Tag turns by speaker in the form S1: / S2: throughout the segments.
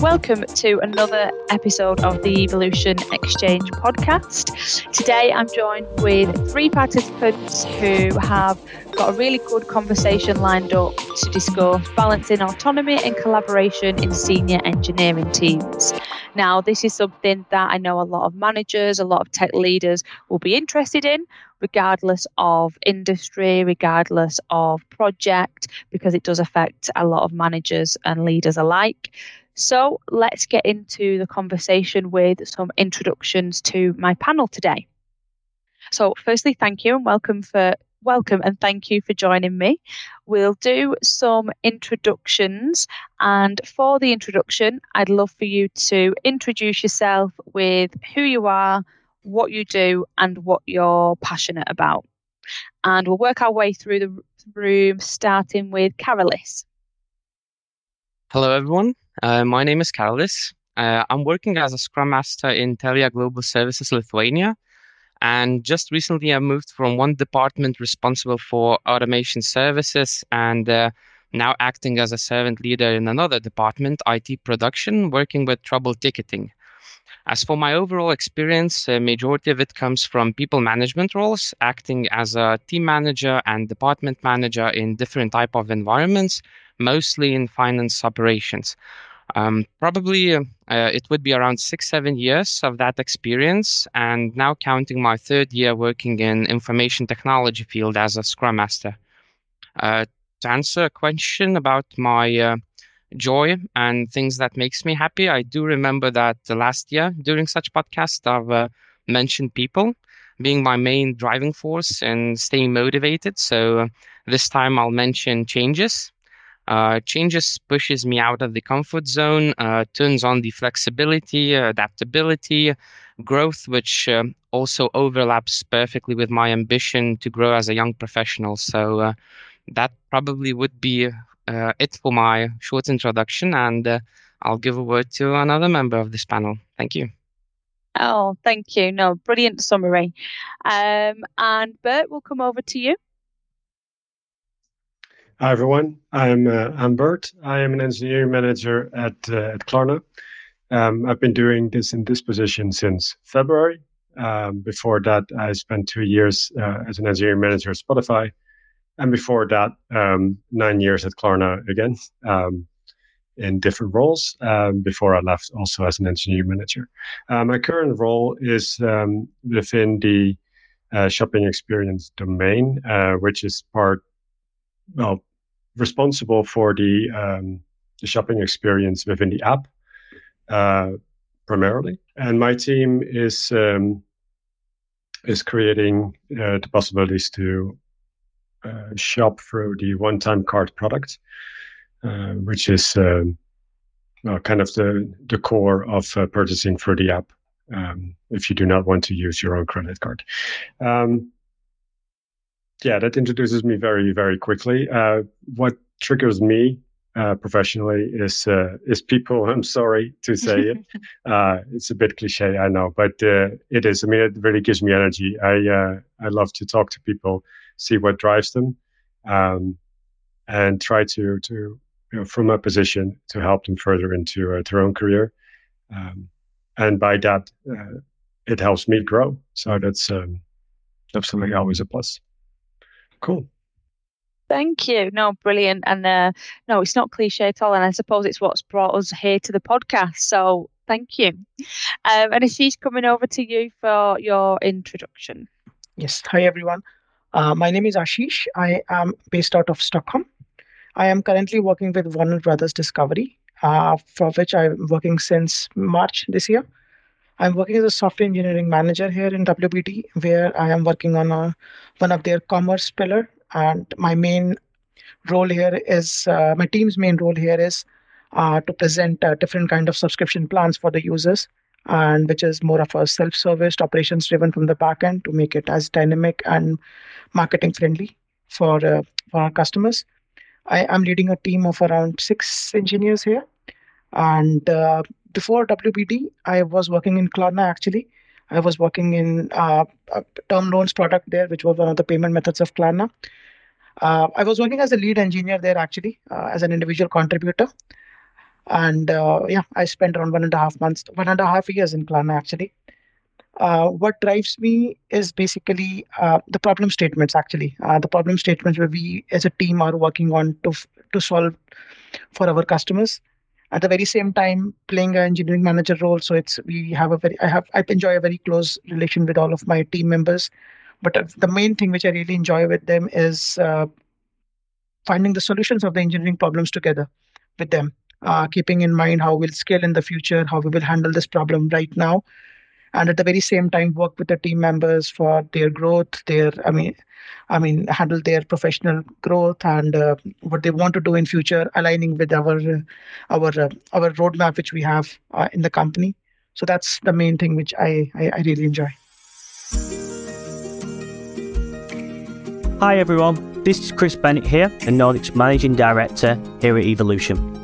S1: Welcome to another episode of the Evolution Exchange podcast. Today I'm joined with three participants who have got a really good conversation lined up to discuss balancing autonomy and collaboration in senior engineering teams. Now, this is something that I know a lot of managers, a lot of tech leaders will be interested in, regardless of industry, regardless of project, because it does affect a lot of managers and leaders alike. So let's get into the conversation with some introductions to my panel today. So, firstly, thank you and welcome for welcome and thank you for joining me. We'll do some introductions, and for the introduction, I'd love for you to introduce yourself with who you are, what you do, and what you're passionate about. And we'll work our way through the room, starting with Karolis.
S2: Hello, everyone. Uh, my name is Karolis. Uh, I'm working as a Scrum Master in Telia Global Services Lithuania. And just recently, I moved from one department responsible for automation services and uh, now acting as a servant leader in another department, IT production, working with trouble ticketing. As for my overall experience, a majority of it comes from people management roles, acting as a team manager and department manager in different type of environments, mostly in finance operations. Um, probably uh, it would be around six, seven years of that experience, and now counting my third year working in information technology field as a Scrum Master. Uh, to answer a question about my uh, joy and things that makes me happy, I do remember that last year during such podcast I've uh, mentioned people being my main driving force and staying motivated. So uh, this time I'll mention changes uh, changes pushes me out of the comfort zone, uh, turns on the flexibility, adaptability, growth, which uh, also overlaps perfectly with my ambition to grow as a young professional. So uh, that probably would be uh, it for my short introduction, and uh, I'll give a word to another member of this panel. Thank you.
S1: Oh, thank you. No, brilliant summary. Um, and Bert, we'll come over to you.
S3: Hi, everyone. I'm uh, I'm Bert. I am an engineering manager at uh, at Klarna. Um, I've been doing this in this position since February. Um, before that, I spent two years uh, as an engineering manager at Spotify, and before that, um, nine years at Klarna again um, in different roles. Um, before I left, also as an engineering manager. Uh, my current role is um, within the uh, shopping experience domain, uh, which is part well, responsible for the, um, the shopping experience within the app uh, primarily. And my team is um, is creating uh, the possibilities to uh, shop through the one-time card product, uh, which is um, well, kind of the the core of uh, purchasing through the app. Um, if you do not want to use your own credit card. Yeah, that introduces me very, very quickly. Uh, what triggers me uh, professionally is uh, is people. I'm sorry to say it. Uh, it's a bit cliche, I know, but uh, it is. I mean, it really gives me energy. I uh, I love to talk to people, see what drives them, um, and try to to you know, from a position to help them further into their own career. Um, and by that, it helps me grow. So that's um, absolutely always a plus. Cool.
S1: Thank you. No, brilliant. And uh, no, it's not cliche at all. And I suppose it's what's brought us here to the podcast. So thank you. Um, and Aashish, coming over to you for your introduction.
S4: Yes. Hi, everyone. Uh, my name is Aashish. I am based out of Stockholm. I am currently working with Warner Brothers Discovery, uh, for which I'm working since March this year. I'm working as a software engineering manager here in WBD, where I am working on a, one of their commerce pillar. And my main role here is uh, my team's main role here is uh, to present uh, different kind of subscription plans for the users, and which is more of a self-service, operations-driven from the backend to make it as dynamic and marketing friendly for uh, for our customers. I am leading a team of around six engineers here, and uh, before WBD, I was working in Klarna actually. I was working in uh, a term loans product there, which was one of the payment methods of Klarna. Uh, I was working as a lead engineer there actually, uh, as an individual contributor. and uh, yeah, I spent around one and a half months, one and a half years in Klarna actually. Uh, what drives me is basically uh, the problem statements. Actually, the problem statements where we as a team are working on to to solve for our customers. At the very same time, playing an engineering manager role, so it's we have a very I have I enjoy a very close relation with all of my team members. But uh, the main thing which I really enjoy with them is uh, finding the solutions of the engineering problems together with them, uh, keeping in mind how we'll scale in the future, how we will handle this problem right now, and at the very same time work with the team members for their growth, their I mean, I mean handle their professional growth and uh, what they want to do in future, aligning with our our uh, our roadmap which we have uh, in the company. So that's the main thing which I, I, I really enjoy.
S5: Hi everyone, this is Chris Bennett here, a Nordics Managing Director here at Evolution.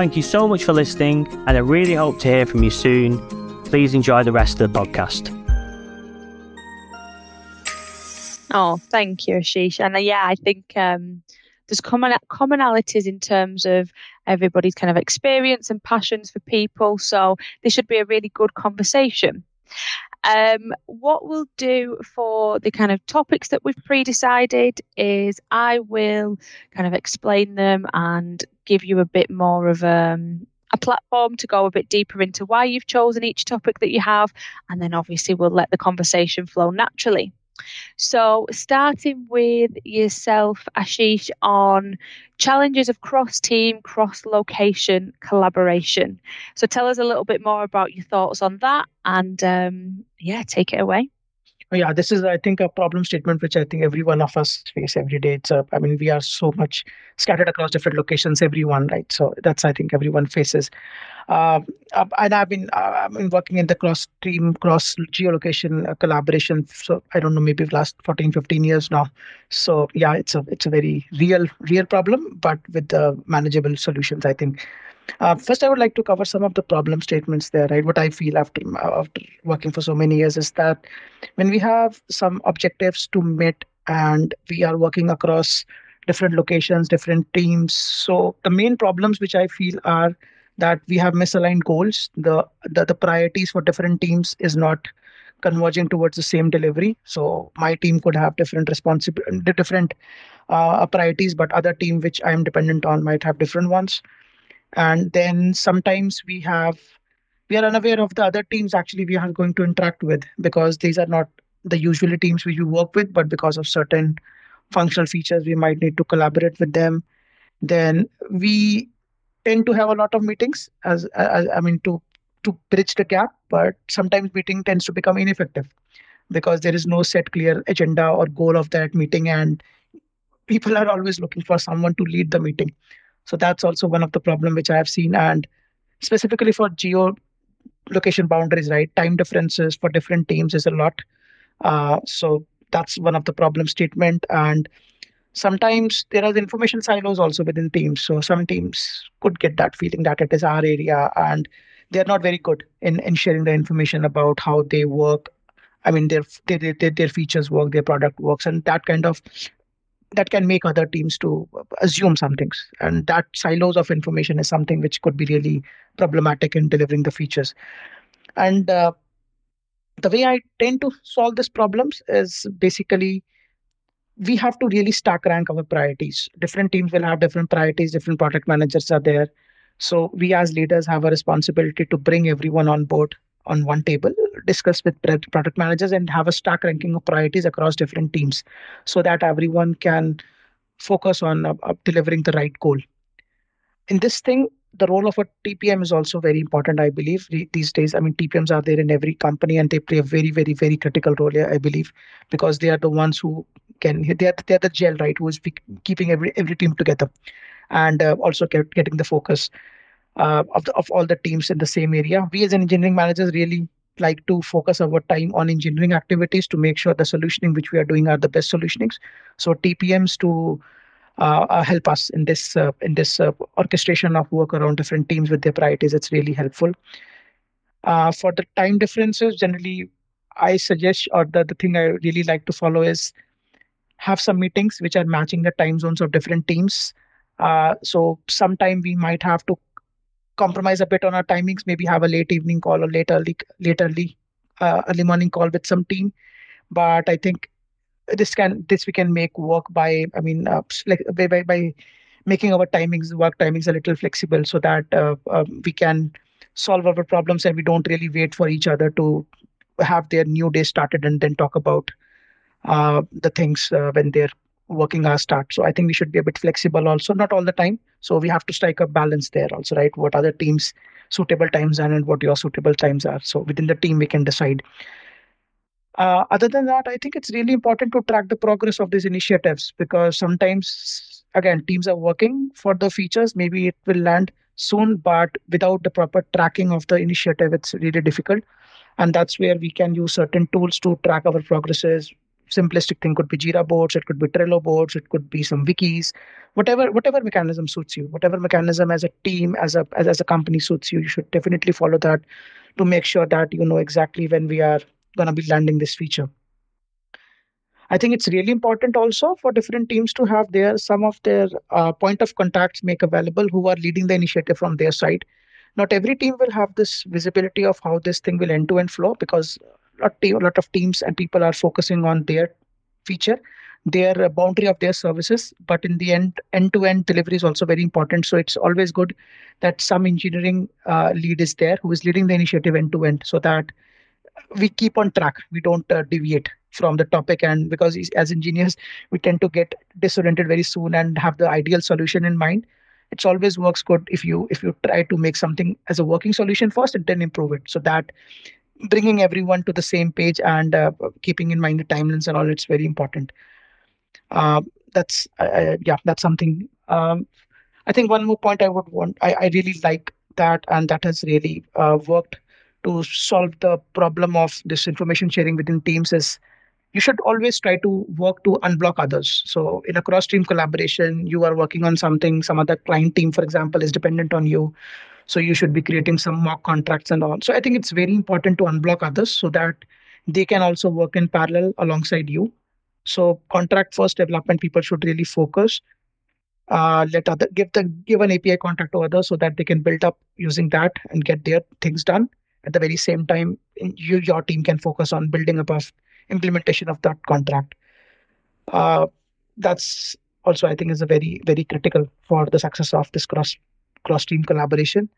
S5: Thank you so much for listening, and I really hope to hear from you soon. Please enjoy the rest of the podcast.
S1: Oh, thank you, Aashish. And uh, yeah, I think um, there's common commonalities in terms of everybody's kind of experience and passions for people. So this should be a really good conversation. Um, what we'll do for the kind of topics that we've pre-decided is I will kind of explain them and give you a bit more of um, a platform to go a bit deeper into why you've chosen each topic that you have, and then obviously we'll let the conversation flow naturally. So, starting with yourself, Aashish, on challenges of cross team, cross location collaboration. So, tell us a little bit more about your thoughts on that and um, yeah, take it away.
S4: Yeah, this is, I think, a problem statement which I think every one of us face every day. It's a, I mean, we are so much scattered across different locations, everyone, right? So that's, I think, everyone faces. Uh, and I've been, uh, I've been working in the cross team, cross geolocation uh, collaboration. So I don't know, maybe last 14, 15 years now. So yeah, it's a, it's a very real, real problem, but with the manageable solutions, I think. Uh, first, I would like to cover some of the problem statements there, right? What I feel after after working for so many years is that when we have some objectives to meet and we are working across different locations, different teams, so the main problems which I feel are that we have misaligned goals. The the, the priorities for different teams is not converging towards the same delivery. So my team could have different responsibility, different uh, priorities, but other team which I am dependent on might have different ones and then sometimes we have we are unaware of the other teams actually we are going to interact with because these are not the usual teams which we work with but because of certain functional features we might need to collaborate with them. Then we tend to have a lot of meetings as, as i mean to to bridge the gap but sometimes meeting tends to become ineffective because there is no set clear agenda or goal of that meeting and people are always looking for someone to lead the meeting so that's also one of the problem which I have seen. And specifically for geo location boundaries, right? Time differences for different teams is a lot. Uh, so that's one of the problem statement. And sometimes there are information silos also within teams. So some teams could get that feeling that it is our area and they're not very good in, in sharing the information about how they work. I mean, their, their, their, their features work, their product works, and that kind of that can make other teams to assume some things. And that silos of information is something which could be really problematic in delivering the features. And uh, the way i tend to solve these problems is basically we have to really stack rank our priorities. Different teams will have different priorities different product managers are there. So we as leaders have a responsibility to bring everyone on board on one table, discuss with product managers, and have a stack ranking of priorities across different teams so that everyone can focus on uh, delivering the right goal. In this thing, the role of a TPM is also very important, I believe. These days, I mean, TPMs are there in every company and they play a very, very, very critical role here, I believe, because they are the ones who can, they are, they are the gel, right, who is keeping every, every team together and uh, also get, getting the focus. Uh, of, the, of all the teams in the same area. We as engineering managers really like to focus our time on engineering activities to make sure the solutioning which we are doing are the best solutionings. So TPMs to uh, uh, help us in this uh, in this uh, orchestration of work around different teams with their priorities. It's really helpful. Uh, for the time differences, generally, I suggest or the, the thing I really like to follow is have some meetings which are matching the time zones of different teams. Uh, so sometime we might have to compromise a bit on our timings, maybe have a late evening call or late early, late early, uh, early morning call with some team. But I think this can this we can make work by I mean uh, like by, by, by making our timings work timings a little flexible so that uh, uh, we can solve our problems and we don't really wait for each other to have their new day started and then talk about uh, the things uh, when their working hours start. So I think we should be a bit flexible also, not all the time. So we have to strike a balance there also, right? What other teams suitable times are and what your suitable times are. So within the team, we can decide. Uh, other than that, I think it's really important to track the progress of these initiatives because sometimes, again, teams are working for the features. Maybe it will land soon, but without the proper tracking of the initiative, it's really difficult. And that's where we can use certain tools to track our progresses, simplistic thing could be Jira boards, it could be Trello boards, it could be some wikis, whatever whatever mechanism suits you, whatever mechanism as a team, as a as, as a company suits you, you should definitely follow that to make sure that you know exactly when we are gonna be landing this feature. I think it's really important also for different teams to have their some of their uh, point of contacts make available who are leading the initiative from their side. Not every team will have this visibility of how this thing will end to end flow because a lot of teams and people are focusing on their feature their boundary of their services. But in the end end to end delivery is also very important. So it's always good that some engineering uh, lead is there who is leading the initiative end to end so that we keep on track. We don't uh, deviate from the topic. And because as engineers we tend to get disoriented very soon and have the ideal solution in mind. It's always works good if you if you try to make something as a working solution first and then improve it. So that bringing everyone to the same page and uh, keeping in mind the timelines and all it's very important. Uh, that's uh, yeah that's something um, i think one more point i would want i, I really like that and that has really uh, worked to solve the problem of this information sharing within teams is you should always try to work to unblock others. So in a cross team collaboration you are working on something some other client team for example is dependent on you so you should be creating some mock contracts and all. So I think it's very important to unblock others so that they can also work in parallel alongside you. So contract first development people should really focus. Uh, let other give the give an API contract to others so that they can build up using that and get their things done. At the very same time, you your team can focus on building up of implementation of that contract. Uh, that's also I think is a very very critical for the success of this cross cross team collaboration.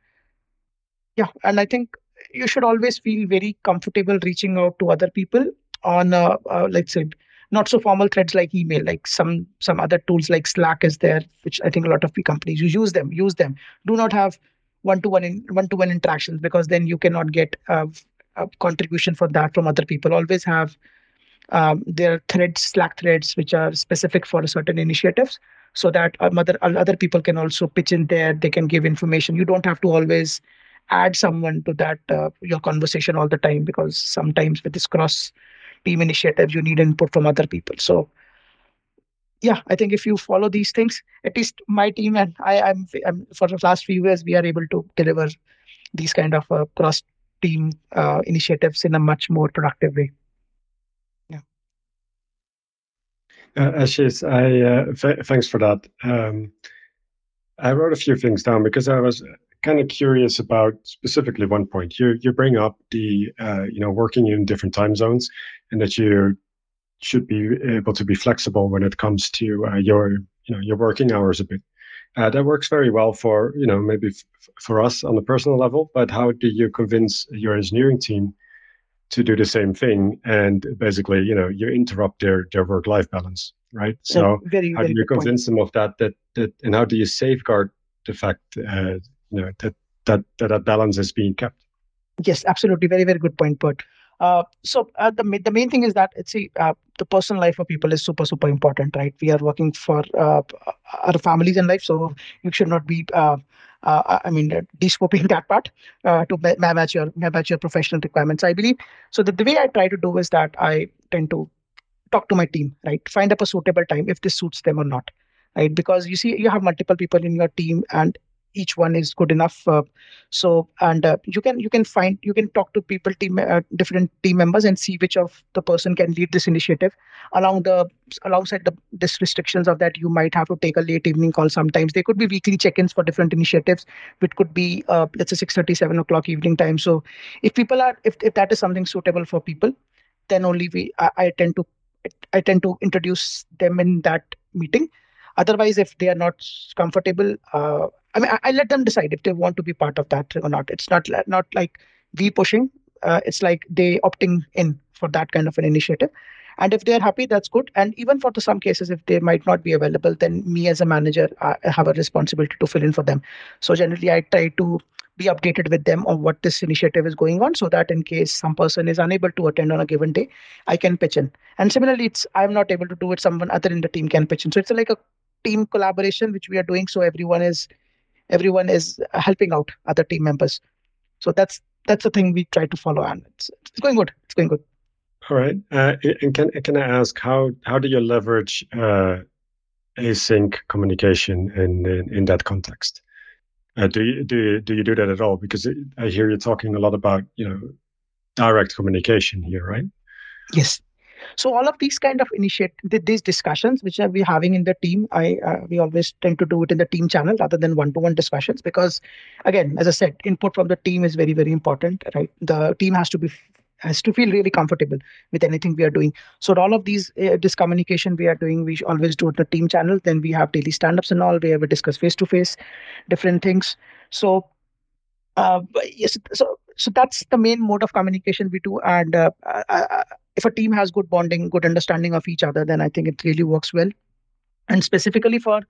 S4: Yeah and i think you should always feel very comfortable reaching out to other people on uh, uh, let's say not so formal threads like email like some some other tools like slack is there which i think a lot of companies you use them use them. Do not have one-to-one one-to-one interactions because then you cannot get uh, a contribution for that from other people. Always have um, their threads slack threads which are specific for certain initiatives so that other other people can also pitch in there they can give information. You don't have to always add someone to that uh, your conversation all the time because sometimes with this cross team initiative you need input from other people. So yeah i think if you follow these things at least my team and i i'm, I'm for the last few years we are able to deliver these kind of uh, cross team uh, initiatives in a much more productive way yeah
S3: uh, Aashish, I uh, thanks for that. Um, I wrote a few things down because I was kind of curious about specifically one point. You you bring up the uh, you know working in different time zones, and that you should be able to be flexible when it comes to uh, your you know your working hours a bit. Uh, that works very well for you know maybe f- for us on the personal level. But how do you convince your engineering team to do the same thing and basically you know you interrupt their their work life balance, right? So very, how do you convince point. them of that that that and how do you safeguard the fact uh, you know that that that, that balance is being kept
S4: yes absolutely very very good point Bert. Uh, so uh, the the main thing is that it's uh, the personal life of people is super super important, right? We are working for uh, our families and life, so you should not be uh, I mean, uh, descoping that part uh, to match your match your professional requirements. I believe so. That the way I try to do is that I tend to talk to my team, right? Find up a suitable time if this suits them or not, right? Because you see, you have multiple people in your team, and each one is good enough uh, so and uh, you can you can find you can talk to people team uh, different team members and see which of the person can lead this initiative. Along the alongside the this restrictions of that you might have to take a late evening call sometimes. There could be weekly check-ins for different initiatives which could be uh, let's say 6 7 o'clock evening time. So if people are if, if that is something suitable for people then only we I, I tend to I tend to introduce them in that meeting otherwise if they are not comfortable uh, I mean, I, I, let them decide if they want to be part of that or not. It's not not like we pushing. Uh, it's like they opting in for that kind of an initiative. And if they're happy, that's good. And even for the, some cases, if they might not be available, then me as a manager, I have a responsibility to fill in for them. So generally, I try to be updated with them on what this initiative is going on so that in case some person is unable to attend on a given day i can pitch in and similarly it's i'm not able to do it someone other in the team can pitch in so it's like a team collaboration which we are doing so everyone is everyone is helping out other team members. So that's that's the thing we try to follow and it's, it's going good. It's going good.
S3: All right. Uh, and can can i ask how how do you leverage uh, async communication in, in, in that context? Uh, do you do you, do you do that at all? Because i hear you talking a lot about you know direct communication here right?
S4: Yes so all of these kind of initiate these discussions which are we having in the team i uh, we always tend to do it in the team channel rather than one to one discussions because again as i said input from the team is very very important right? The team has to be has to feel really comfortable with anything we are doing. So all of these uh, this communication we are doing we always do it the team channel. Then we have daily stand-ups and all. Where we discuss face to face different things. So uh, yes so so that's the main mode of communication we do. And uh, I, if a team has good bonding, good understanding of each other, then I think it really works well. And specifically for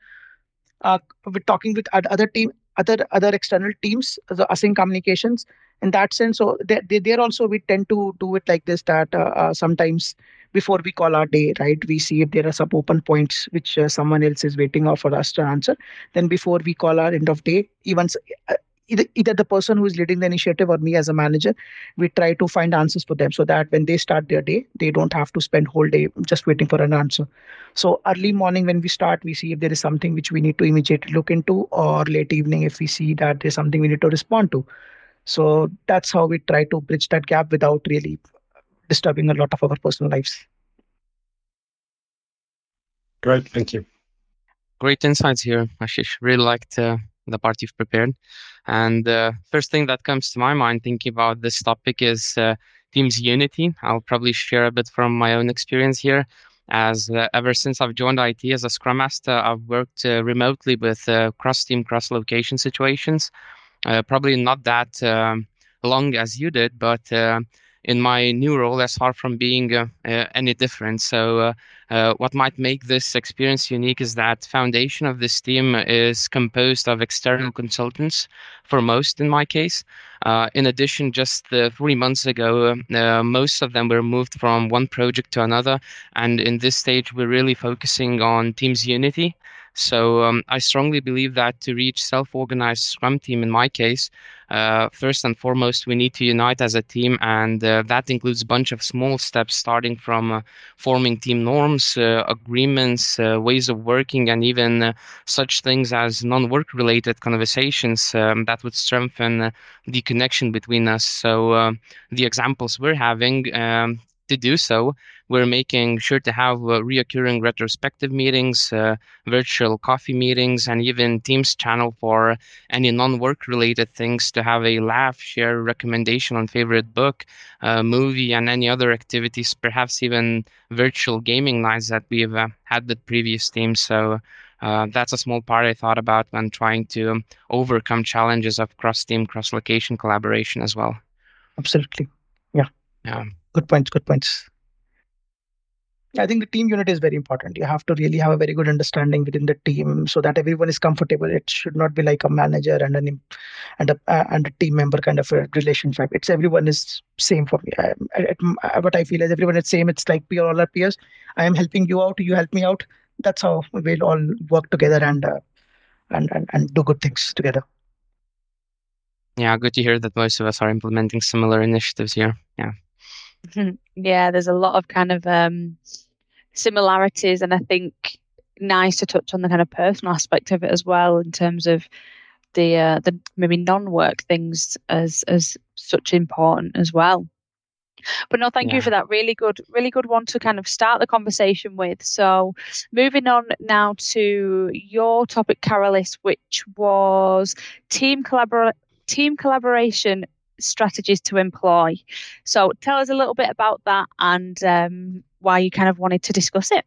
S4: uh, with talking with other team, other other external teams, the async communications. In that sense, so they they there also we tend to do it like this that uh, uh, sometimes before we call our day, right, we see if there are some open points which uh, someone else is waiting for us to answer. Then before we call our end of day, even uh, either, either the person who is leading the initiative or me as a manager we try to find answers for them so that when they start their day they don't have to spend whole day just waiting for an answer. So early morning when we start we see if there is something which we need to immediately look into or late evening if we see that there's something we need to respond to. So that's how we try to bridge that gap without really disturbing a lot of our personal lives.
S3: Great thank you.
S2: Great insights here Aashish. Really liked uh, the part you've prepared and the uh, first thing that comes to my mind thinking about this topic is uh, Teams Unity. I'll probably share a bit from my own experience here. As uh, ever since I've joined IT as a Scrum Master, I've worked uh, remotely with uh, cross team, cross location situations. Uh, probably not that um, long as you did, but in my new role that's far from being uh, uh, any different. So, uh, uh, what might make this experience unique is that foundation of this team is composed of external consultants, for most in my case. Uh, in addition, just three months ago, uh, most of them were moved from one project to another, and in this stage, we're really focusing on Teams Unity. So um, I strongly believe that to reach self-organized Scrum team, in my case, uh, first and foremost, we need to unite as a team, and uh, that includes a bunch of small steps, starting from uh, forming team norms, uh, agreements, uh, ways of working, and even uh, such things as non-work related conversations um, that would strengthen the connection between us. So the examples we're having um, to do so, we're making sure to have uh, reoccurring retrospective meetings, uh, virtual coffee meetings, and even Teams channel for any non-work related things to have a laugh, share recommendation on favorite book, uh, movie, and any other activities, perhaps even virtual gaming nights that we've uh, had with previous teams. So uh, that's a small part I thought about when trying to overcome challenges of cross-team, cross-location collaboration as well.
S4: Absolutely. Yeah.
S2: Yeah.
S4: Good points. Good points. I think the team unit is very important. You have to really have a very good understanding within the team so that everyone is comfortable. It should not be like a manager and an and a uh, and a team member kind of a relationship. It's everyone is same for me. I, I, what I feel is everyone is same. It's like we are all our peers. I am helping you out. You help me out. That's how we'll all work together and uh, and, and and do good things together.
S2: yeah, good to hear that most of us are implementing similar initiatives here. Yeah.
S1: yeah, there's a lot of kind of um, similarities, and I think nice to touch on the kind of personal aspect of it as well, in terms of the uh, the maybe non-work things as as such important as well. But no, thank yeah. you for that. Really good, really good one to kind of start the conversation with. So, moving on now to your topic, Karolis, which was team collabor- team collaboration strategies to employ. So, tell us a little bit about that and um, why you kind of wanted to discuss it.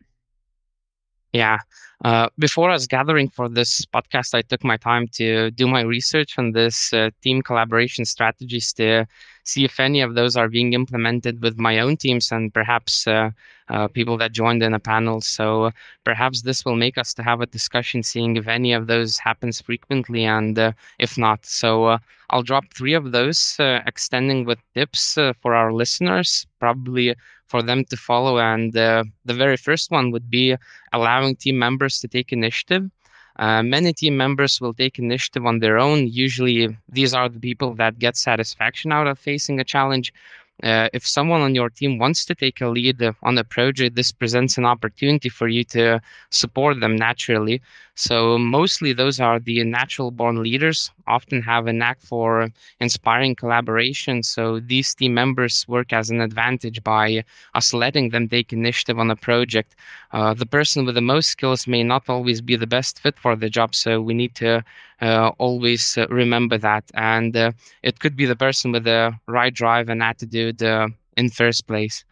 S2: Yeah. Uh, before was gathering for this podcast, I took my time to do my research on this uh, team collaboration strategies to see if any of those are being implemented with my own teams and perhaps uh, uh, people that joined in a panel. So perhaps this will make us to have a discussion, seeing if any of those happens frequently and uh, if not. So uh, I'll drop three of those, extending with tips for our listeners, probably for them to follow. And the very first one would be allowing team members to take initiative. Uh, many team members will take initiative on their own. Usually, these are the people that get satisfaction out of facing a challenge. Uh, if someone on your team wants to take a lead on a project, this presents an opportunity for you to support them naturally. So, mostly those are the natural born leaders, often have a knack for inspiring collaboration. So, these team members work as an advantage by us letting them take initiative on a project. Uh, the person with the most skills may not always be the best fit for the job. So, we need to always uh, remember that. And uh, it could be the person with the right drive and attitude in first place.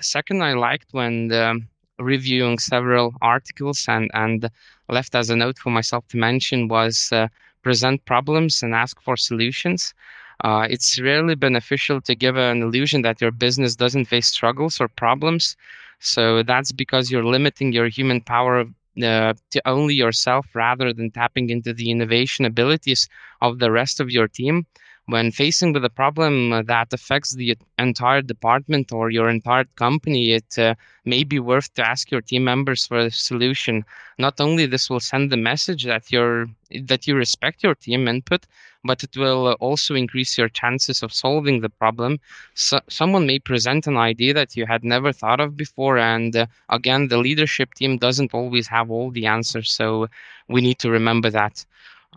S2: second, I liked when the, reviewing several articles and, and left as a note for myself to mention was present problems and ask for solutions. Uh, it's rarely beneficial to give an illusion that your business doesn't face struggles or problems. So that's because you're limiting your human power uh, to only yourself rather than tapping into the innovation abilities of the rest of your team when facing with a problem that affects the entire department or your entire company, it uh, may be worth to ask your team members for a solution. Not only this will send the message that you're that you respect your team input, but it will also increase your chances of solving the problem. So, someone may present an idea that you had never thought of before, and uh, again, the leadership team doesn't always have all the answers, so we need to remember that.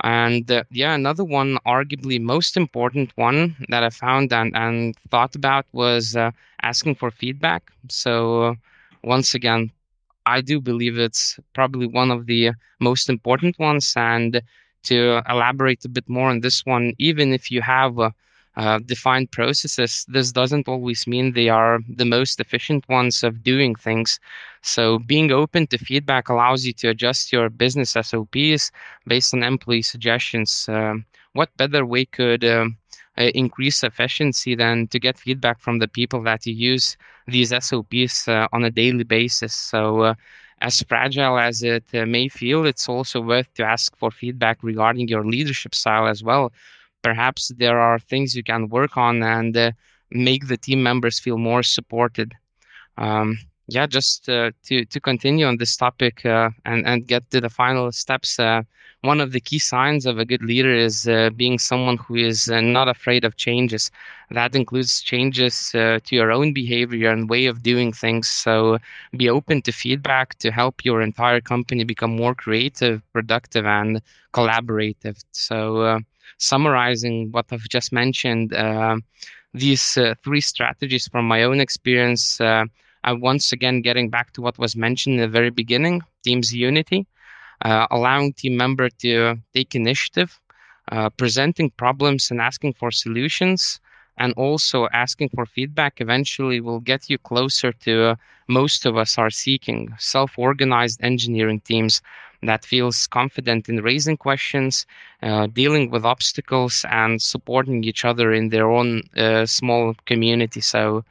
S2: And uh, yeah, another one, arguably most important one that I found and, and thought about was uh, asking for feedback. So uh, once again, I do believe it's probably one of the most important ones. And to elaborate a bit more on this one, even if you have uh, uh, defined processes, this doesn't always mean they are the most efficient ones of doing things. So, being open to feedback allows you to adjust your business SOPs based on employee suggestions. Um, what better way could um, uh, increase efficiency than to get feedback from the people that you use these SOPs uh, on a daily basis? So, uh, as fragile as it uh, may feel, it's also worth to ask for feedback regarding your leadership style as well perhaps there are things you can work on and uh, make the team members feel more supported. Um, yeah, just uh, to to continue on this topic uh, and and get to the final steps. Uh, one of the key signs of a good leader is uh, being someone who is uh, not afraid of changes. That includes changes to your own behavior and way of doing things. So be open to feedback to help your entire company become more creative, productive, and collaborative. So summarizing what I've just mentioned, uh, these uh, three strategies from my own experience, uh, once again getting back to what was mentioned in the very beginning team's unity, uh, allowing team member to take initiative, uh, presenting problems and asking for solutions, and also asking for feedback eventually will get you closer to most of us are seeking self-organized engineering teams that feels confident in raising questions, uh, dealing with obstacles, and supporting each other in their own uh, small community. So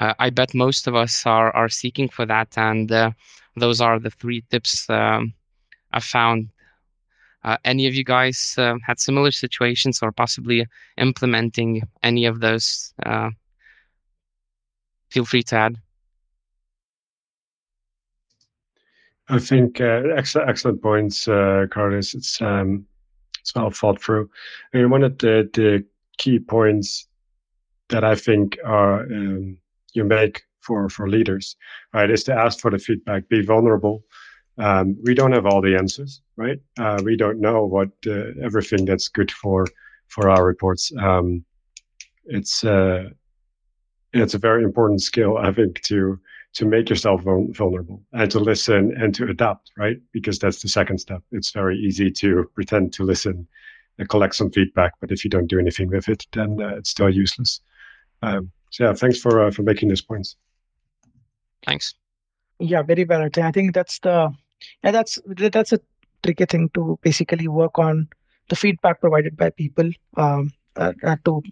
S2: uh, I bet most of us are, are seeking for that. And uh, those are the three tips um, I found. Uh, any of you guys uh, had similar situations or possibly implementing any of those? feel free to add.
S3: I think uh, excellent, excellent points, uh, Carlos. It's um, it's well thought through. I mean, one of the, the key points that I think are um, you make for for leaders, right, is to ask for the feedback, be vulnerable. Um, we don't have all the answers, right? Uh, we don't know what uh, everything that's good for for our reports. Um, it's uh, it's a very important skill, I think, to to make yourself vulnerable and to listen and to adapt, right? Because that's the second step. It's very easy to pretend to listen and collect some feedback, but if you don't do anything with it, then uh, it's still useless. Um, so yeah, thanks for uh, for making these points.
S2: Thanks.
S4: Yeah, very valid. I think that's the and that's that's a tricky thing to basically work on the feedback provided by people um, uh, uh to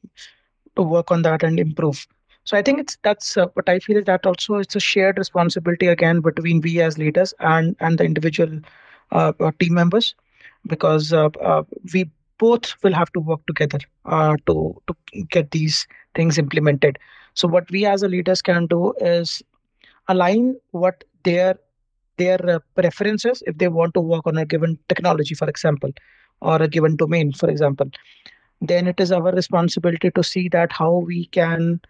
S4: to work on that and improve. So I think it's that's uh, what I feel is that also it's a shared responsibility again between we as leaders and and the individual uh, uh team members because uh, uh, we both will have to work together uh, to to get these things implemented. So what we as a leaders can do is align what their their preferences if they want to work on a given technology, for example, or a given domain, for example. Then it is our responsibility to see that how we can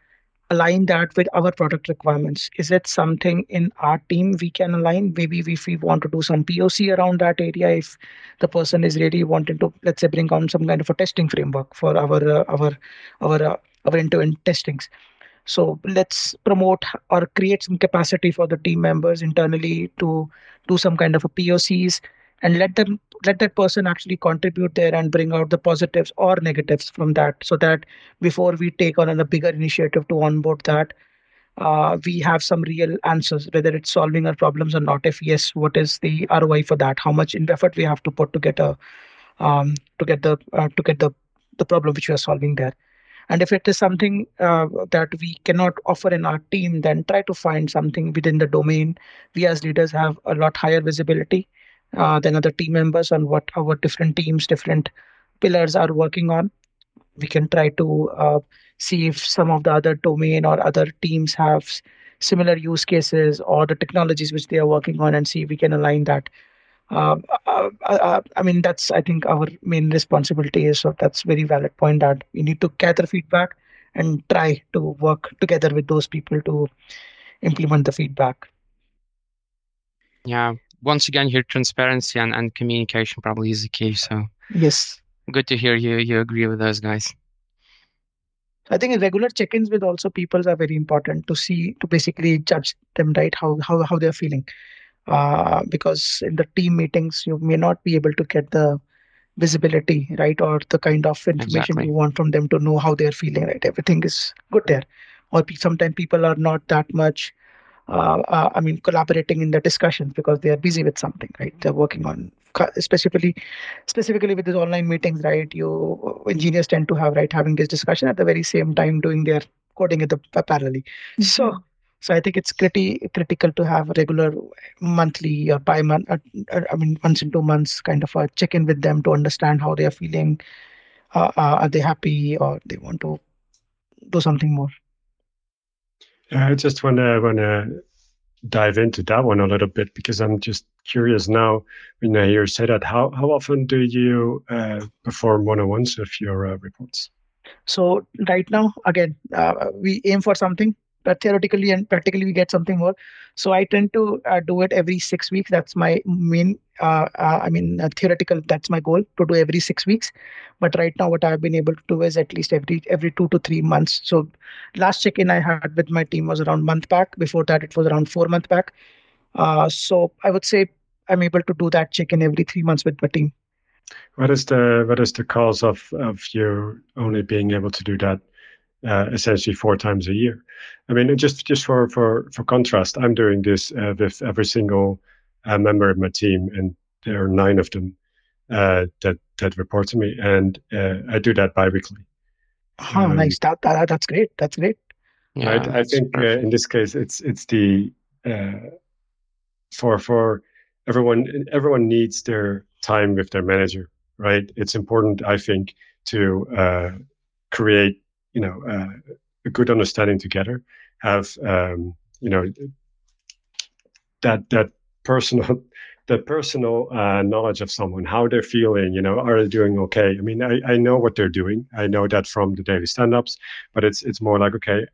S4: align that with our product requirements? Is it something in our team we can align? Maybe if we want to do some POC around that area, if the person is really wanting to, let's say, bring on some kind of a testing framework for our uh, our our uh, our end-to-end testings. So let's promote or create some capacity for the team members internally to do some kind of a POCs and let them let that person actually contribute there and bring out the positives or negatives from that so that before we take on a bigger initiative to onboard that uh, we have some real answers whether it's solving our problems or not. If yes what is the roi for that? How much effort we have to put to get a um, to get the uh, to get the the problem which we are solving there and if it is something uh, that we cannot offer in our team then try to find something within the domain we as leaders have a lot higher visibility uh, than other team members on what our different teams, different pillars are working on. We can try to uh, see if some of the other domain or other teams have similar use cases or the technologies which they are working on and see if we can align that. Uh, uh, uh, uh I mean, that's I think our main responsibility is. So that's very valid point that we need to gather feedback and try to work together with those people to implement the feedback.
S2: Yeah, once again here transparency and, and communication probably is the key so
S4: yes
S2: good to hear you you agree with those guys
S4: I think regular check-ins with also people are very important to see to basically judge them right how how how they're feeling, uh, because in the team meetings you may not be able to get the visibility right or the kind of information exactly. you want from them to know how they're feeling right. Everything is good there, or sometimes people are not that much uh, uh, I mean, collaborating in the discussions because they are busy with something, right? They're working on specifically, specifically with these online meetings, right? You engineers tend to have right having this discussion at the very same time doing their coding at the parallelly. Mm-hmm. So, so I think it's pretty critical to have regular monthly or bi month, uh, uh, I mean, once in two months kind of a check in with them to understand how they are feeling. Uh, uh, are they happy or they want to do something more?
S3: I just want to want to dive into that one a little bit because I'm just curious now when I hear you say that. How how often do you uh, perform one-on-ones of your uh, reports?
S4: So right now, again, uh, we aim for something but theoretically and practically we get something more. So i tend to uh, do it every six weeks. That's my main uh, uh, i mean uh, theoretical that's my goal to do every six weeks. But right now what i've been able to do is at least every every two to three months. So last check-in i had with my team was around month back. Before that it was around four month back. Uh, so i would say i'm able to do that check-in every three months with my team.
S3: What is the what is the cause of of you only being able to do that uh, essentially four times a year. I mean, just just for for for contrast, I'm doing this uh, with every single uh, member of my team, and there are nine of them uh, that that report to me, and uh, I do that biweekly.
S4: Oh, um, nice! That, that that's great. That's great.
S3: Yeah, I, I think uh, in this case, it's it's the for for everyone everyone needs their time with their manager, right? It's important, I think, to create you know uh, a good understanding together have um, you know that that personal the personal uh, knowledge of someone, how they're feeling, you know, are they doing okay? I mean, I, I know what they're doing. I know that from the daily stand-ups, but it's it's more like, okay,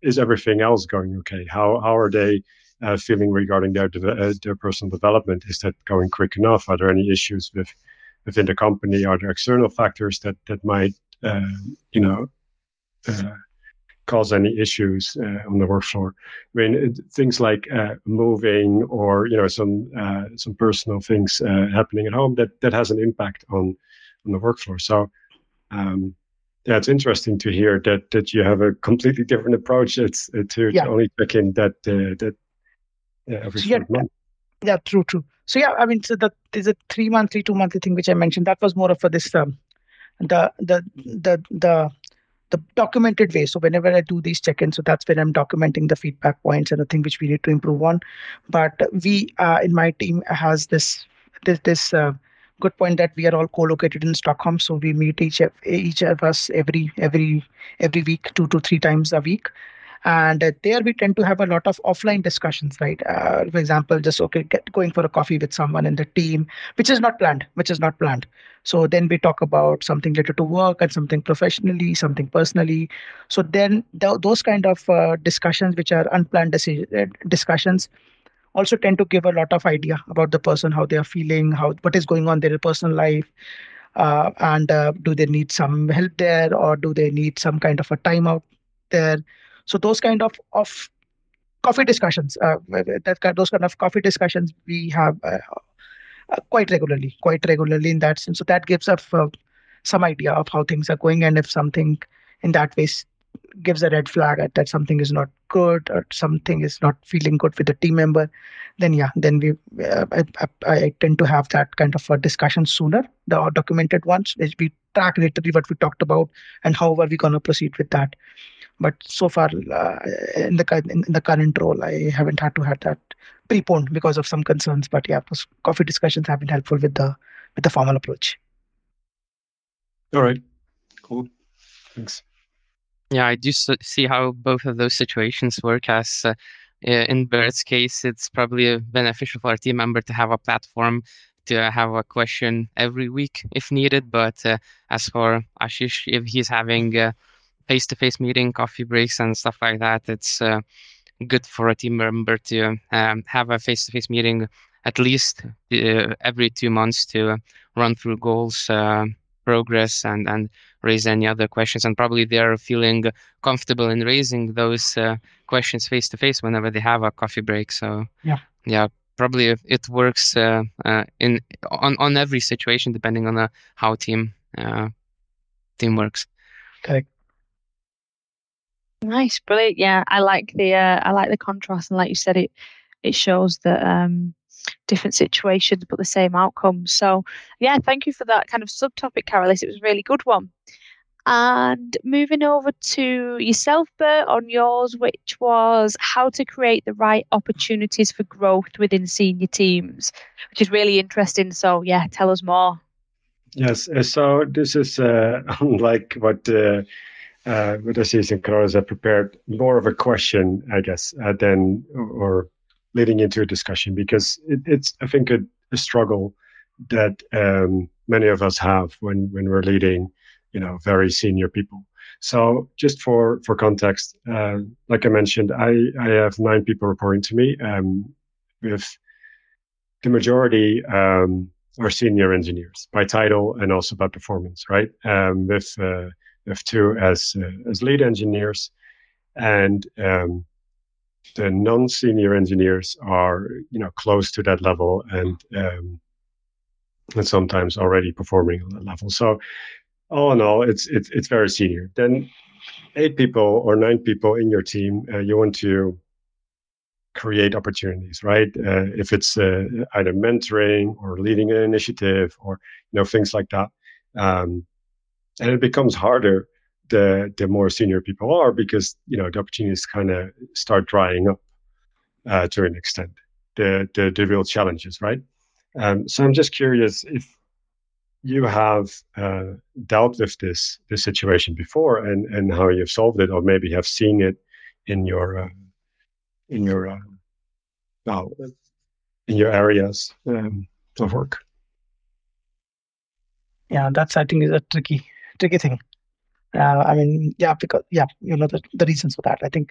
S3: is everything else going okay? How how are they uh, feeling regarding their de- uh, their personal development? Is that going quick enough? Are there any issues with within the company? Are there external factors that that might uh, you know uh, cause any issues uh, on the work floor. I mean, it, things like uh, moving or you know some uh, some personal things uh, happening at home that that has an impact on on the work floor. So. Um, yeah, it's interesting to hear that that you have a completely different approach. It's uh, to, yeah. to only check in that uh, that every
S4: yeah,
S3: month.
S4: Yeah, true, true. So yeah, I mean, so that is a three month, three two monthly thing which I mentioned. That was more of a this um, the the the the the documented way. So whenever I do these check-ins, so that's when I'm documenting the feedback points and the thing which we need to improve on. But we uh, in my team has this this this uh, good point that we are all co-located in Stockholm, so we meet each each of us every every every week, two to three times a week, and there we tend to have a lot of offline discussions right? Uh, for example just okay get, going for a coffee with someone in the team which is not planned which is not planned. So then we talk about something related to work and something professionally something personally. So then th- those kind of uh, discussions which are unplanned uh, discussions also tend to give a lot of idea about the person how they are feeling how what is going on in their personal life uh, and uh, do they need some help there or do they need some kind of a timeout there so those kind of of coffee discussions, uh, that those kind of coffee discussions we have uh, uh, quite regularly, quite regularly in that sense. So that gives us uh, some idea of how things are going, and if something in that way gives a red flag that something is not good or something is not feeling good with the team member, then yeah, then we uh, I, I, I, tend to have that kind of a discussion sooner, the documented ones, which we track literally what we talked about and how are we going to proceed with that but so far uh, in the in the current role i haven't had to have that preponed because of some concerns. But yeah those coffee discussions have been helpful with the with the formal approach.
S3: All right. Cool. Thanks.
S2: Yeah i do see how both of those situations work as uh, in Bert's case, it's probably beneficial for a team member to have a platform to have a question every week if needed. But uh, as for Aashish, if he's having uh, face-to-face meeting, coffee breaks, and stuff like that. It's uh, good for a team member to um, have a face-to-face meeting at least uh, every two months to run through goals, uh, progress, and and raise any other questions. And probably they're feeling comfortable in raising those uh, questions face to face whenever they have a coffee break. So
S4: yeah,
S2: yeah. Probably it works uh, uh, in on, on every situation depending on how team team works.
S4: Correct.
S1: Nice, brilliant. Yeah, I like the uh, I like the contrast, and like you said, it it shows that um, different situations but the same outcomes. So yeah, thank you for that kind of subtopic, Karolis. It was a really good one. And moving over to yourself, Bert, on yours, which was how to create the right opportunities for growth within senior teams, which is really interesting. So yeah, tell us more.
S3: Yes, uh, so this is uh, unlike what. Uh, uh, Aashish and Karolis, I prepared more of a question, I guess, uh, than or leading into a discussion because it, it's, I think, a, a struggle that um, many of us have when when we're leading, you know, very senior people. So, just for for context, uh, like I mentioned, I I have nine people reporting to me, um, with the majority um, are senior engineers by title and also by performance, right? Um, with uh, F2 as uh, as lead engineers, and um, the non-senior engineers are you know close to that level and um, and sometimes already performing on that level. So all in all, it's it's it's very senior. Then eight people or nine people in your team, uh, you want to create opportunities, right? Uh, if it's uh, either mentoring or leading an initiative or you know things like that. Um, and it becomes harder the the more senior people are because you know the opportunities kind of start drying up uh, to an extent. The, the the real challenges, right? Um, so I'm just curious if you have uh, dealt with this this situation before and and how you've solved it, or maybe have seen it in your uh, in your uh, in your areas um, of work.
S4: Yeah, that's I think is a tricky tricky thing. Uh, I mean, yeah, because yeah, you know the, the reasons for that. I think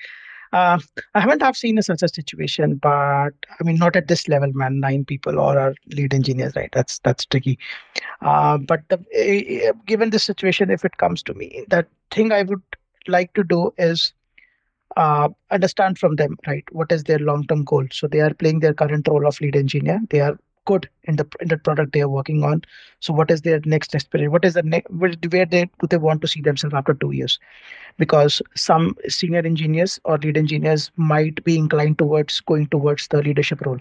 S4: uh, I haven't have seen a such a situation, but I mean, not at this level, man. Nine people or our lead engineers, right? That's that's tricky. Uh, but the, uh, given this situation, if it comes to me, that thing I would like to do is uh, understand from them, right? What is their long-term goal? So they are playing their current role of lead engineer. They are good in the in the product they are working on. So what is their next experience? What is the next where, where they do they want to see themselves after two years? Because some senior engineers or lead engineers might be inclined towards going towards the leadership role.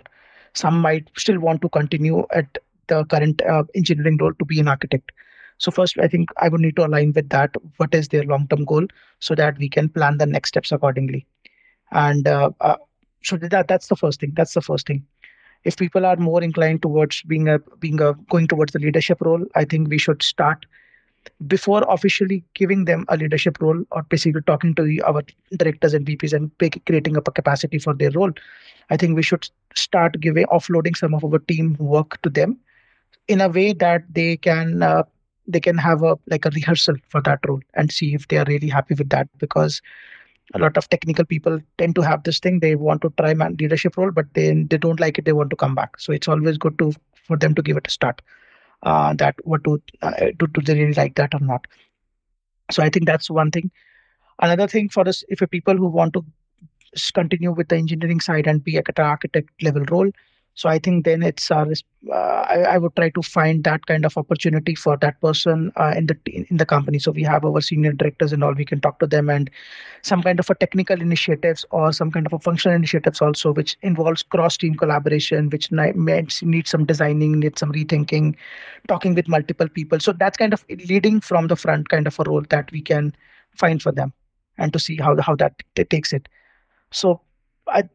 S4: Some might still want to continue at the current uh, engineering role to be an architect. So first, I think I would need to align with that. What is their long-term goal, so that we can plan the next steps accordingly. And uh, uh, so that that's the first thing. That's the first thing if people are more inclined towards being a being a going towards the leadership role i think we should start before officially giving them a leadership role or basically talking to our directors and vps and creating up a capacity for their role. I think we should start giving offloading some of our team work to them in a way that they can uh, they can have a like a rehearsal for that role and see if they are really happy with that because a lot of technical people tend to have this thing. They want to try man leadership role but they they don't like it. They want to come back. So it's always good to for them to give it a start. Uh, that what do, uh, do do they really like that or not? So i think that's one thing. Another thing for us if people who want to continue with the engineering side and be at an architect level role so i think then it's our uh, I, I, would try to find that kind of opportunity for that person uh, in the in the company. So we have our senior directors and all we can talk to them and some kind of a technical initiatives or some kind of a functional initiatives also which involves cross team collaboration which needs some designing needs some rethinking talking with multiple people. So that's kind of leading from the front kind of a role that we can find for them and to see how how that takes it. So I,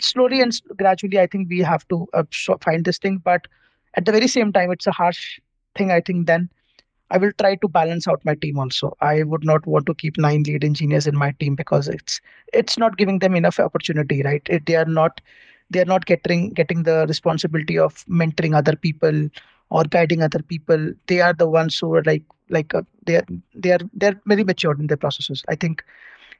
S4: slowly and gradually i think we have to uh, find this thing but at the very same time it's a harsh thing i think then i will try to balance out my team also. I would not want to keep nine lead engineers in my team because it's it's not giving them enough opportunity right? It, they are not they are not getting getting the responsibility of mentoring other people or guiding other people. They are the ones who are like like uh, they are they are they're very matured in their processes. I think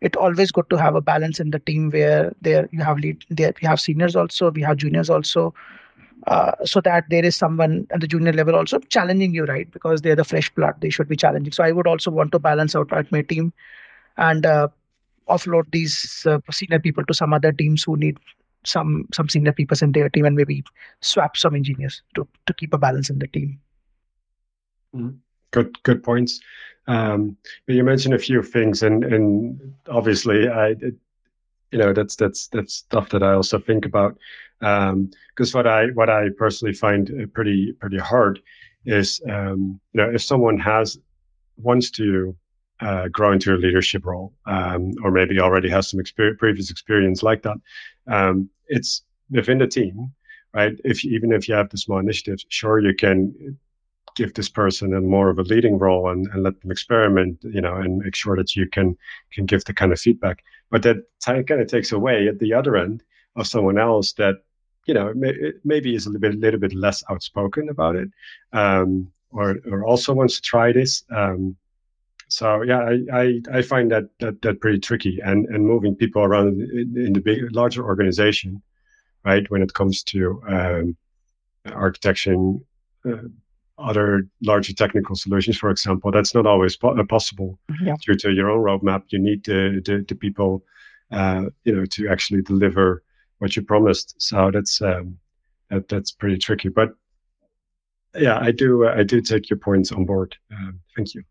S4: it always good to have a balance in the team where there you have lead there we have seniors also we have juniors also. Uh, so that there is someone at the junior level also challenging you right? Because they're the fresh blood they should be challenging. So i would also want to balance out my team and uh, offload these uh, senior people to some other teams who need some some senior people in their team and maybe swap some engineers to to keep a balance in the team.
S3: Mm-hmm. Good good points um, but you mentioned a few things, and and obviously, I, it, you know, that's that's that's stuff that I also think about. Because um, what I what I personally find uh, pretty pretty hard is, um, you know, if someone has wants to uh, grow into a leadership role, um, or maybe already has some experience, previous experience like that, um, it's within the team, right? If even if you have the small initiatives, sure you can give this person a more of a leading role and, and let them experiment, you know, and make sure that you can can give the kind of feedback. But that t- kind of takes away at the other end of someone else that, you know, may, maybe is a little bit, little bit less outspoken about it, um, or or also wants to try this. Um, so yeah, I, I, I find that, that that pretty tricky, and and moving people around in, in the big larger organization, right? When it comes to um, architecture. Uh, other larger technical solutions, for example, that's not always po- uh, possible yeah. due to your own roadmap. You need the the, the people, uh, you know, to actually deliver what you promised. So that's um, that, that's pretty tricky. But yeah, I do uh, I do take your points on board. Um, thank you.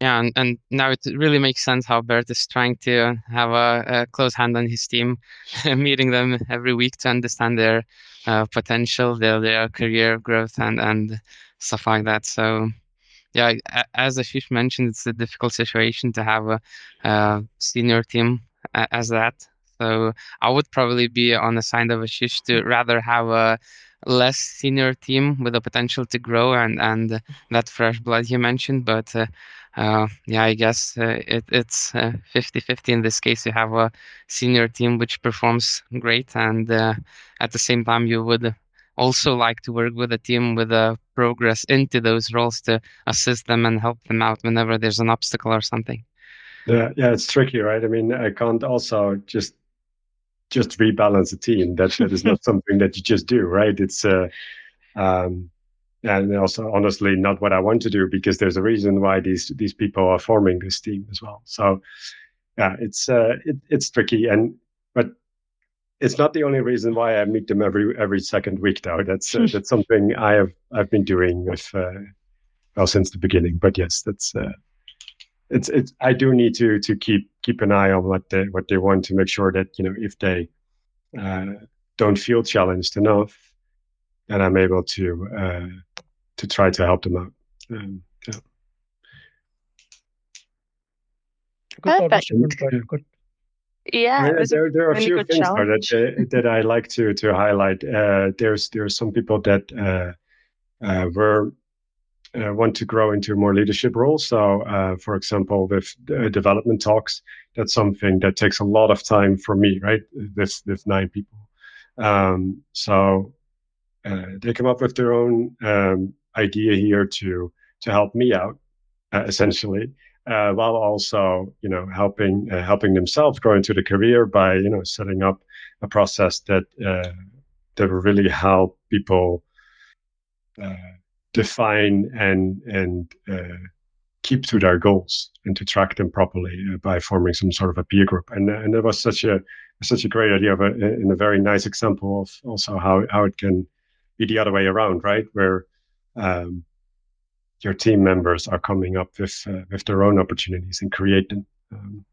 S2: Yeah, and, and now it really makes sense how Bert is trying to have a, a close hand on his team, meeting them every week to understand their uh, potential, their their career growth, and and stuff like that. So, yeah, as Aashish mentioned, it's a difficult situation to have a, a senior team as that. So I would probably be on the side of Aashish to rather have a less senior team with the potential to grow and and that fresh blood you mentioned but uh, uh, yeah i guess uh, it, it's 50-50 in this case. You have a senior team which performs great and at the same time you would also like to work with a team with a progress into those roles to assist them and help them out whenever there's an obstacle or something.
S3: Yeah yeah it's tricky right? I mean i can't also just just rebalance a team. That that is not something that you just do, right? It's uh, um, and also honestly not what I want to do because there's a reason why these these people are forming this team as well. So yeah, it's uh, it, it's tricky and but it's not the only reason why I meet them every every second week though. That's uh, that's something I have I've been doing with uh, well since the beginning. But yes, that's uh, it's it's I do need to to keep keep an eye on what they what they want to make sure that you know if they uh, don't feel challenged enough, then I'm able to uh, to try to help them out. Um, yeah.
S1: Perfect.
S4: Good.
S1: Yeah,
S3: there, there are a few things that uh, that I like to to highlight. Uh, there's there are some people that uh, uh, were uh, want to grow into more leadership roles. So, uh, for example, with uh, development talks, that's something that takes a lot of time for me, right? With with nine people, um, so uh, they come up with their own um, idea here to to help me out, uh, essentially, uh, while also you know helping helping themselves grow into the career by you know setting up a process that that will really help people define and and uh, keep to their goals and to track them properly uh, by forming some sort of a peer group. And and that was such a such a great idea of a, and a very nice example of also how how it can be the other way around, right? Where um, your team members are coming up with uh, with their own opportunities and create them. Um,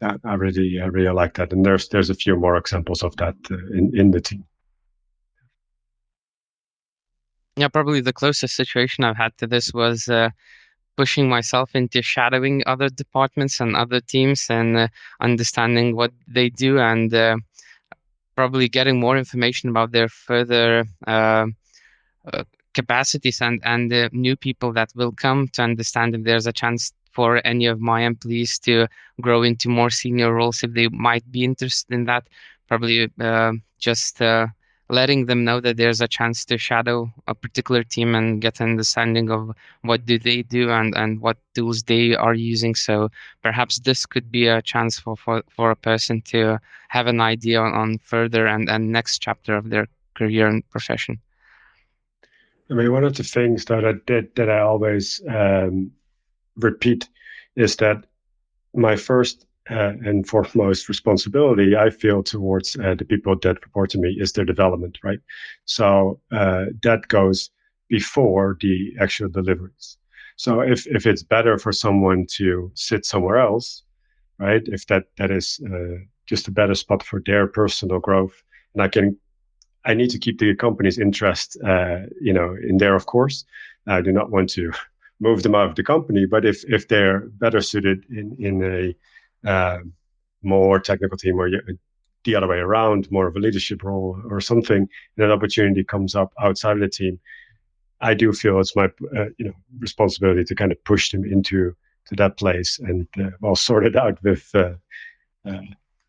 S3: that, I really I really like that, and there's there's a few more examples of that uh, in in the team
S2: yeah, probably the closest situation I've had to this was uh, pushing myself into shadowing other departments and other teams and uh, understanding what they do and uh, probably getting more information about their further uh, uh, capacities and and the new people that will come to understand if there's a chance for any of my employees to grow into more senior roles if they might be interested in that. Probably uh, just letting them know that there's a chance to shadow a particular team and get an understanding of what do they do and, and what tools they are using. So perhaps this could be a chance for, for, for a person to have an idea on, on further and, and next chapter of their career and profession.
S3: I mean, one of the things that I did that I always um, repeat is that my first uh, and foremost responsibility I feel towards uh, the people that report to me is their development, right? So uh, that goes before the actual deliveries. So if if it's better for someone to sit somewhere else, right? If that that is uh, just a better spot for their personal growth, and I can, I need to keep the company's interest, uh, you know, in there. Of course, I do not want to move them out of the company, but if if they're better suited in in a uh, more technical team or the other way around, more of a leadership role or something, and an opportunity comes up outside of the team, I do feel it's my uh, you know responsibility to kind of push them into to that place and uh, well sort it out with uh, uh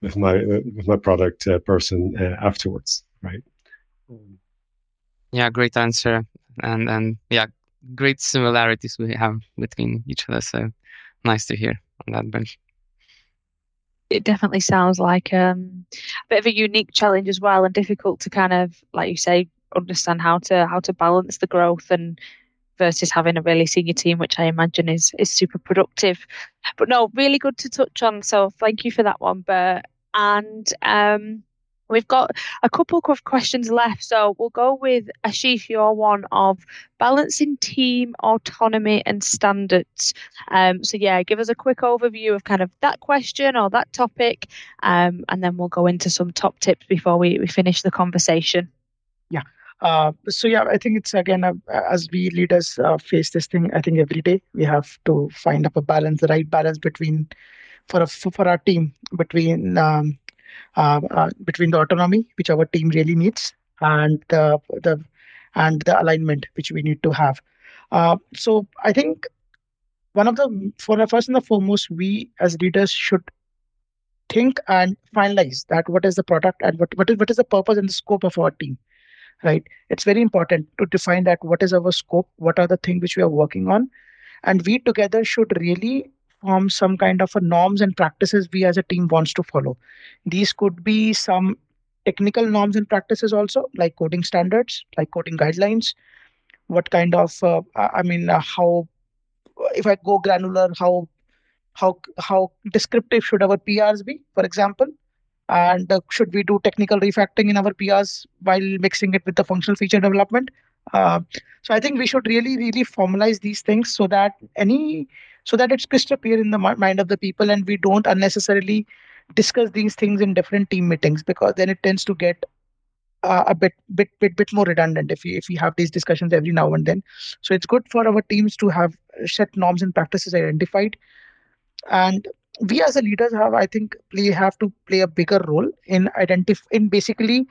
S3: with my uh, with my product uh, person afterwards, right?
S2: Yeah, great answer, and and yeah, great similarities we have between each other. So nice to hear on that bench
S1: it definitely sounds like um, a bit of a unique challenge as well, and difficult to kind of, like you say, understand how to how to balance the growth and versus having a really senior team, which I imagine is is super productive. But no, really good to touch on. So thank you for that one, Bert. And um, We've got a couple of questions left, so we'll go with Aashish, your one of balancing team autonomy and standards. Um, so yeah, give us a quick overview of kind of that question or that topic, um, and then we'll go into some top tips before we, we finish the conversation.
S4: Yeah. Uh, so yeah, I think it's again uh, as we leaders uh, face this thing. I think every day we have to find up a balance, the right balance between for a, for our team between um, between the autonomy which our team really needs and the the and the alignment which we need to have. Uh, so I think one of the for the first and the foremost, we as leaders should think and finalize that what is the product and what, what is what is the purpose and the scope of our team right it's very important to define that what is our scope what are the things which we are working on and we together should really form some kind of norms and practices we as a team wants to follow. These could be some technical norms and practices also like coding standards like coding guidelines. What kind of uh, i mean uh, how if i go granular how how how descriptive should our prs be for example? And uh, should we do technical refactoring in our prs while mixing it with the functional feature development? Uh, so i think we should really really formalize these things so that any so that it's crystal clear in the mind of the people and we don't unnecessarily discuss these things in different team meetings because then it tends to get uh, a bit bit bit bit more redundant if we if we have these discussions every now and then. So it's good for our teams to have set norms and practices identified. And we as a leaders have i think we have to play a bigger role in identify in basically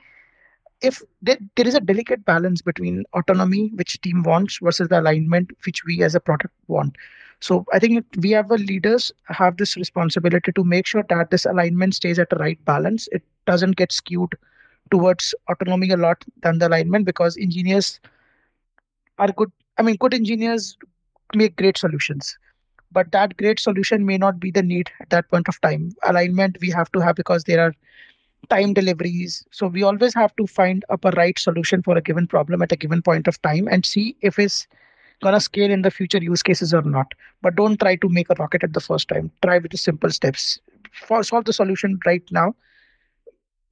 S4: if there, there is a delicate balance between autonomy which team wants versus the alignment which we as a product want so i think we have leaders have this responsibility to make sure that this alignment stays at the right balance. It doesn't get skewed towards autonomy a lot than the alignment because engineers are good i mean good engineers make great solutions. But that great solution may not be the need at that point of time. Alignment we have to have because there are time deliveries. So we always have to find up a right solution for a given problem at a given point of time and see if it's going to scale in the future use cases or not. But don't try to make a rocket at the first time. Try with the simple steps. For solve the solution right now.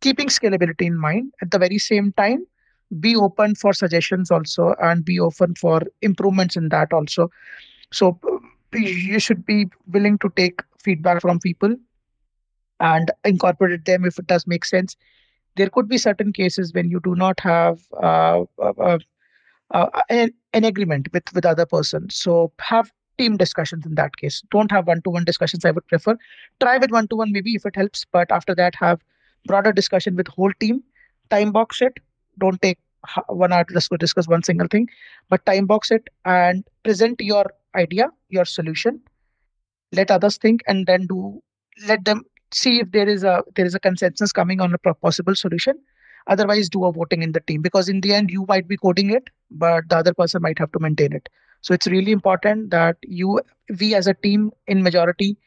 S4: Keeping scalability in mind. At the very same time be open for suggestions also and be open for improvements in that also. So you should be willing to take feedback from people and incorporate them if it does make sense. There could be certain cases when you do not have uh, uh, uh, an, an, agreement with with other person. So have team discussions in that case. Don't have one-to-one discussions. I would prefer try with one-to-one maybe if it helps, but after that have broader discussion with whole team. Time box it. Don't take one hour to discuss, discuss one single thing, but time box it and present your idea, your solution. Let others think, and then do let them see if there is a there is a consensus coming on a possible solution. Otherwise, do a voting in the team because in the end you might be coding it, but the other person might have to maintain it. So it's really important that you we as a team in majority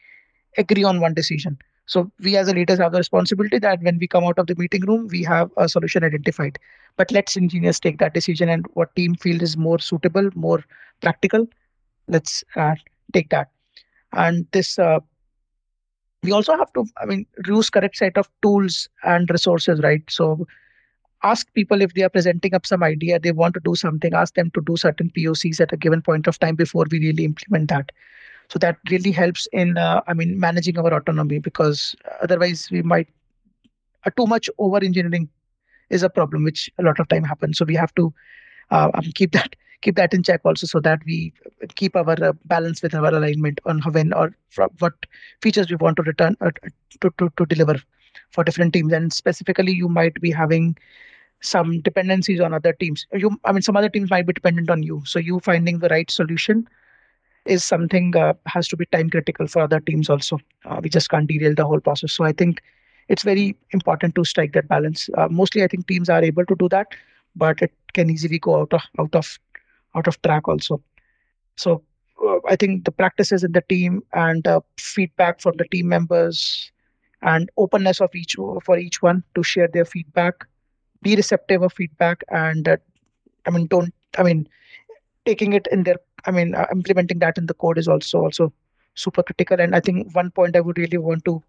S4: agree on one decision. So we as a leaders have the responsibility that when we come out of the meeting room, we have a solution identified. But let's engineers take that decision and what team feel is more suitable, more practical. Let's uh, take that. And this uh, we also have to i mean use correct set of tools and resources right so ask people if they are presenting up some idea they want to do something ask them to do certain pocs at a given point of time before we really implement that. So that really helps in uh, i mean managing our autonomy because otherwise we might uh, too much over engineering is a problem which a lot of time happens. So we have to uh, keep that keep that in check also so that we keep our uh, balance with our alignment on when or from what features we want to return uh, to, to, to deliver for different teams. And specifically you might be having some dependencies on other teams. You i mean some other teams might be dependent on you. So you finding the right solution is something uh, has to be time critical for other teams also. Uh, we just can't derail the whole process. So i think it's very important to strike that balance. Uh, mostly i think teams are able to do that but it can easily go out of out of out of track also. So uh, I think the practices in the team and feedback from the team members and openness of each for each one to share their feedback, be receptive of feedback, and uh, I mean don't I mean taking it in their I mean uh, implementing that in the code is also also super critical. And I think one point I would really want to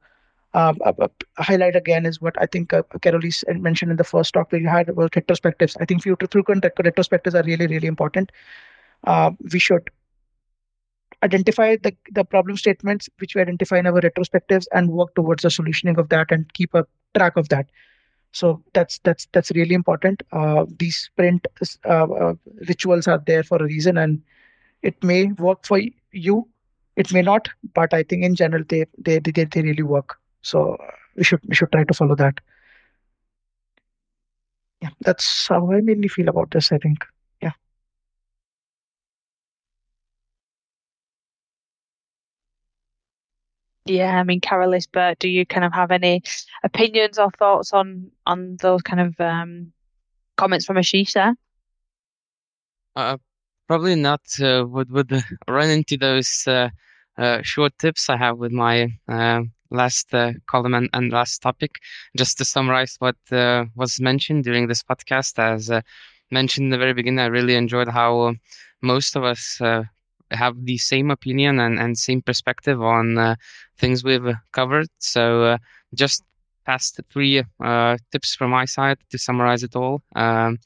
S4: um, uh, highlight again is what I think uh, Karolis mentioned in the first talk we had about retrospectives. I think future frequent retrospectives are really, really important. Uh, we should identify the, the problem statements which we identify in our retrospectives and work towards the solutioning of that and keep a track of that. So that's that's that's really important. Uh, these sprint uh, uh, rituals are there for a reason, and it may work for you. It may not, but I think in general they they they, they really work. So we should we should try to follow that. yeah, that's how I mainly feel about this. I think. Yeah.
S1: I mean, Karolis, but do you kind of have any opinions or thoughts on on those kind of um, comments from there?
S2: Uh, probably not. Uh, would would run into those uh, uh, short tips I have with my uh, last uh, column and, and, last topic. Just to summarize what uh, was mentioned during this podcast, as mentioned in the very beginning, I really enjoyed how most of us have the same opinion and, and same perspective on things we've covered. So just past three tips from my side to summarize it all. Um,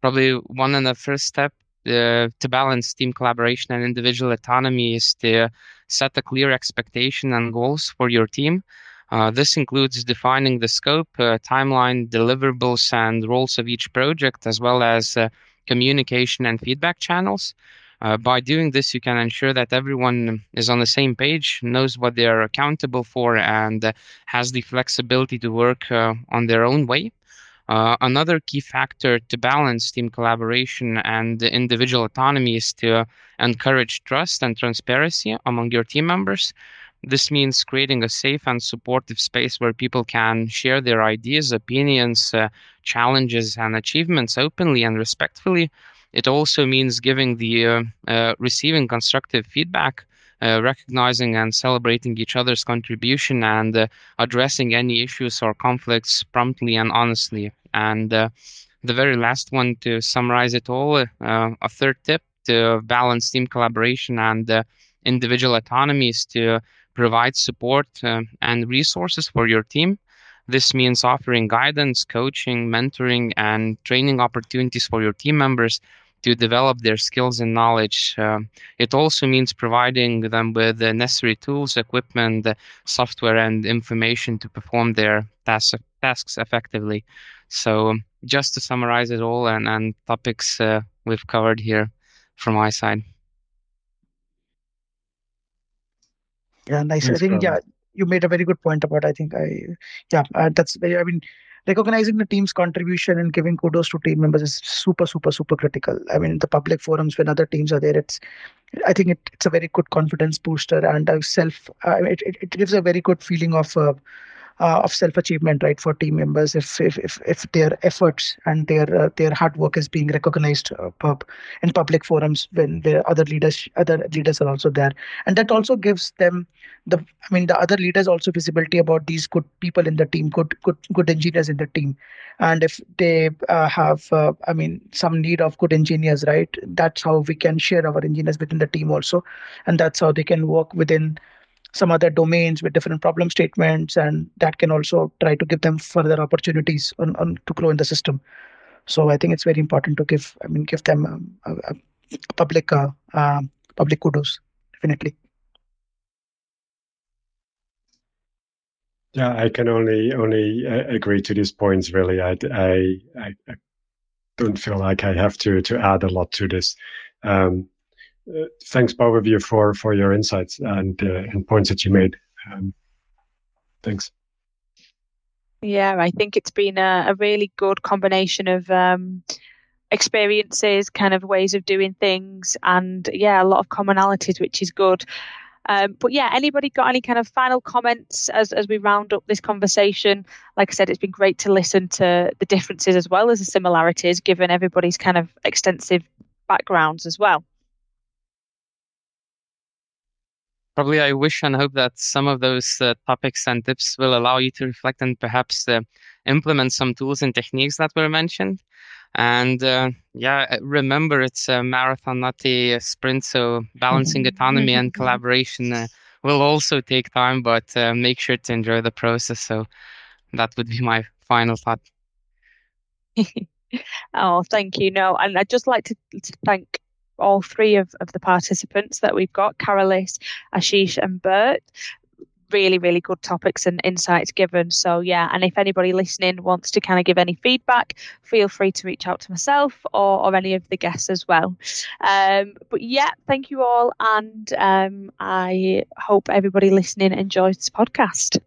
S2: probably one and the first step uh, to balance team collaboration and individual autonomy is to set a clear expectation and goals for your team. Uh, this includes defining the scope, uh, timeline, deliverables, and roles of each project, as well as uh, communication and feedback channels. Uh, by doing this, you can ensure that everyone is on the same page, knows what they are accountable for, and uh, has the flexibility to work uh, on their own way. Uh, another key factor to balance team collaboration and individual autonomy is to encourage trust and transparency among your team members. This means creating a safe and supportive space where people can share their ideas, opinions, challenges, and achievements openly and respectfully. It also means giving the uh, uh receiving constructive feedback uh, recognizing and celebrating each other's contribution and uh, addressing any issues or conflicts promptly and honestly. And uh, the very last one to summarize it all, uh, a third tip to balance team collaboration and uh, individual autonomy is to provide support and resources for your team. This means offering guidance, coaching, mentoring, and training opportunities for your team members to develop their skills and knowledge. Uh, it also means providing them with the necessary tools, equipment, software, and information to perform their task, tasks effectively. So, just to summarize it all and, and topics uh, we've covered here from my side.
S4: Yeah, nice. Thanks, I think, yeah, you made a very good point about, I think I, yeah, uh, that's very, I mean, recognizing the team's contribution and giving kudos to team members is super super super critical. I mean the public forums when other teams are there it's i think it, it's a very good confidence booster and a self uh, it, it, it gives a very good feeling of uh, uh, of self achievement right for team members if if if, if their efforts and their uh, their hard work is being recognized uh, pub, in public forums when the other leaders other leaders are also there. And that also gives them the i mean the other leaders also visibility about these good people in the team good good good engineers in the team. And if they uh, have uh, i mean some need of good engineers right that's how we can share our engineers within the team also. And that's how they can work within some other domains with different problem statements and that can also try to give them further opportunities on, on to grow in the system. So i think it's very important to give i mean give them um, a, a public uh, uh, public kudos definitely.
S3: Yeah i can only only uh, agree to these points really. I, I i don't feel like i have to to add a lot to this. Um, thanks both of you for for your insights and uh, and points that you made. Um, thanks.
S1: Yeah, I think it's been a, a really good combination of um, experiences, kind of ways of doing things, and yeah, a lot of commonalities, which is good. Um, but yeah, anybody got any kind of final comments as, as we round up this conversation? Like I said, it's been great to listen to the differences as well as the similarities, given everybody's kind of extensive backgrounds as well.
S2: Probably I wish and hope that some of those uh, topics and tips will allow you to reflect and perhaps uh, implement some tools and techniques that were mentioned. And uh, yeah, uh, remember it's a marathon, not a sprint. So balancing autonomy and collaboration uh, will also take time, but uh, make sure to enjoy the process. So that would be my final thought.
S1: oh, thank you. No, and I'd just like to, to thank all three of, of the participants that we've got Karolis, Aashish, and Bert. Really, really good topics and insights given. So, yeah, and if anybody listening wants to kind of give any feedback, feel free to reach out to myself or, or any of the guests as well. Um, but yeah, thank you all. And um, I hope everybody listening enjoys this podcast.